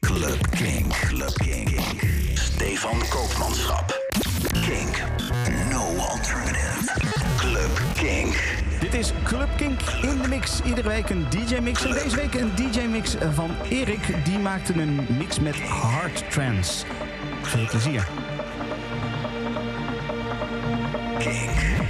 Club Kink. Club Kink. Stefan Koopmanschap. Kink. No alternative. Club Kink. Dit is Club Kink in de mix. Iedere week een DJ-mix. En deze week een DJ-mix van Erik. Die maakte een mix met hard trance. Veel plezier. Kink.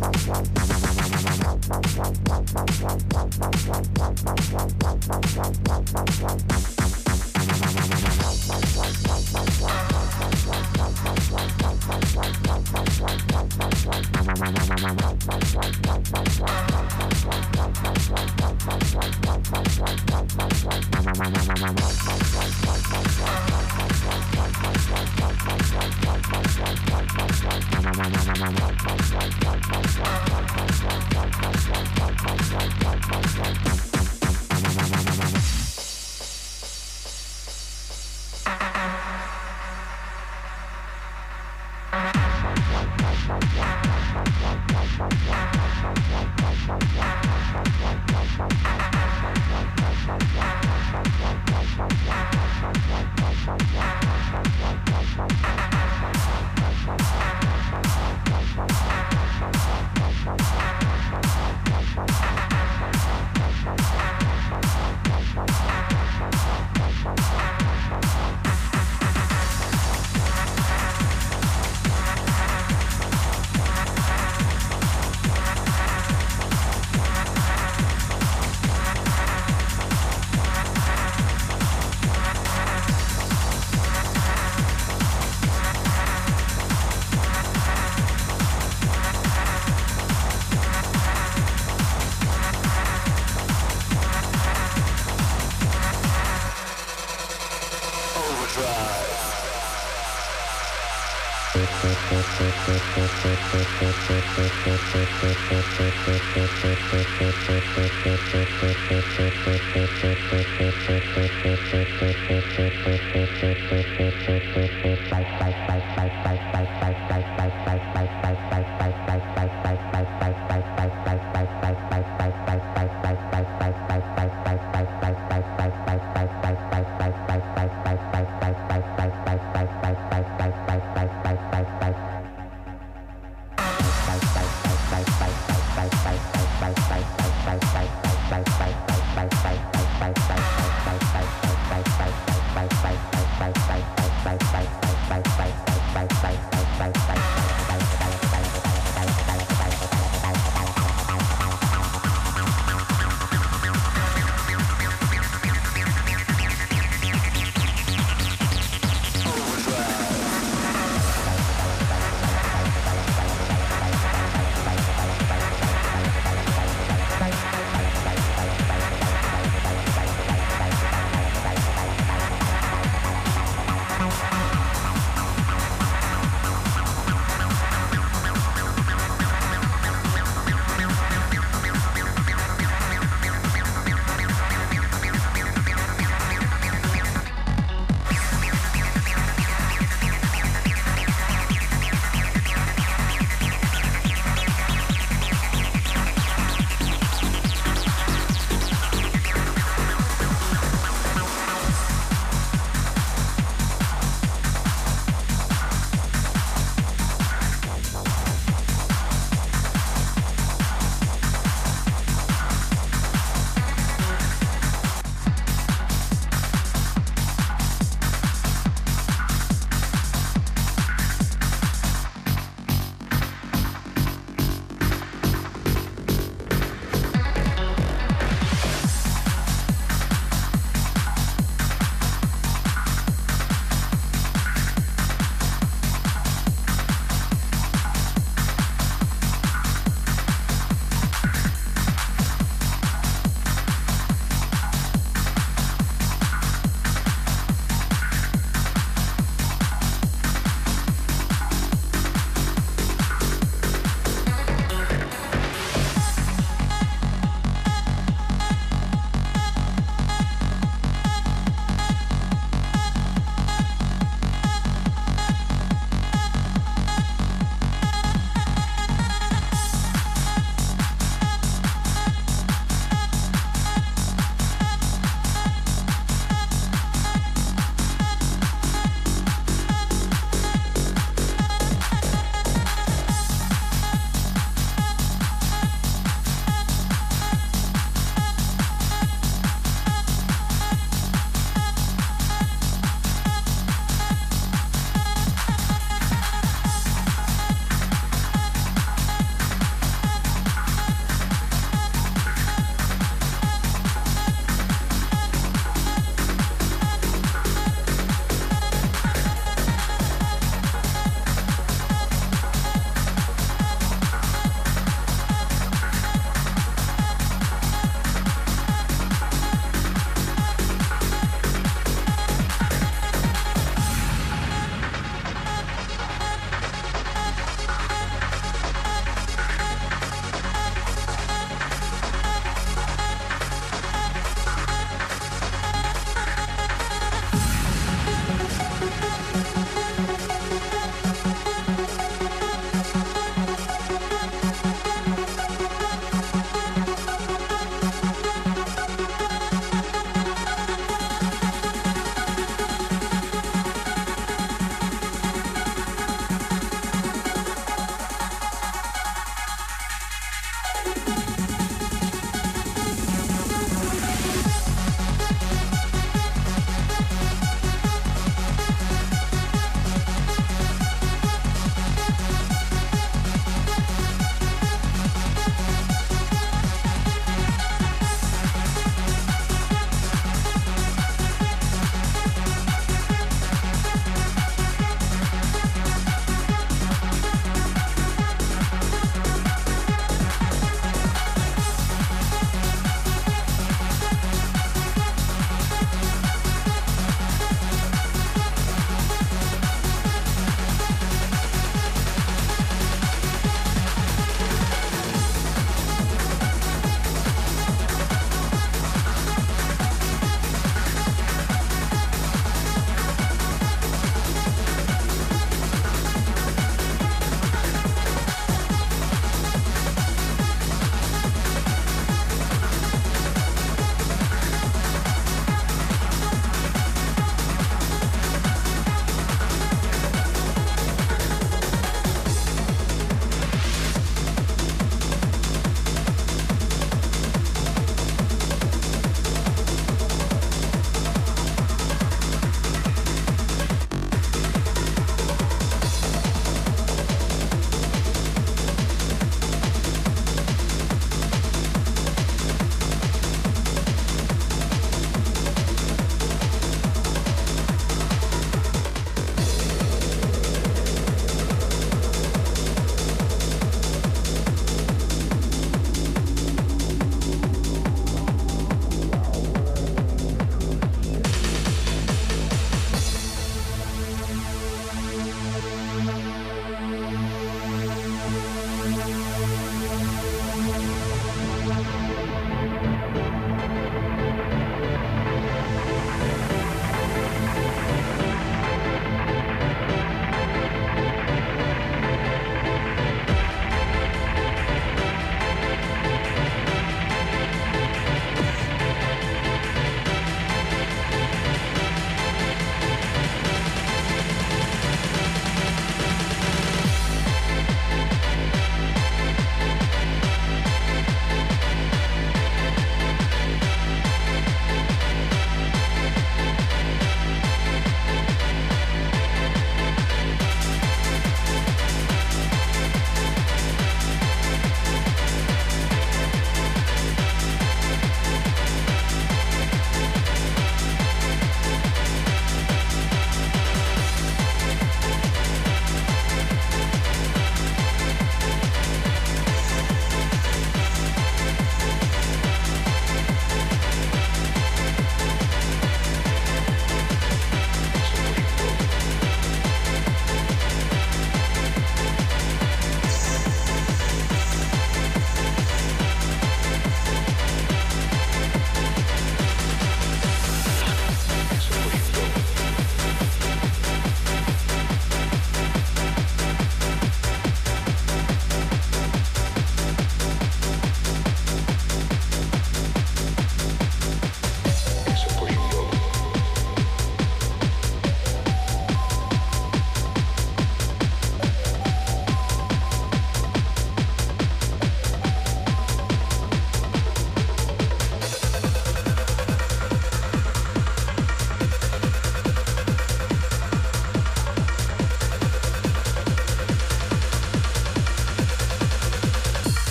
Bye. Bye. bye, bye, bye.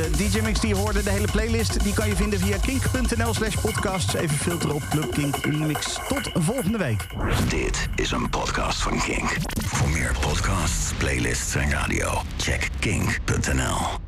De DJ Mix die je hoorde, de hele playlist, die kan je vinden via kink.nl slash podcasts. Even filteren op Club Kink Mix. Tot volgende week. Dit is een podcast van Kink. Voor meer podcasts, playlists en radio, check kink.nl.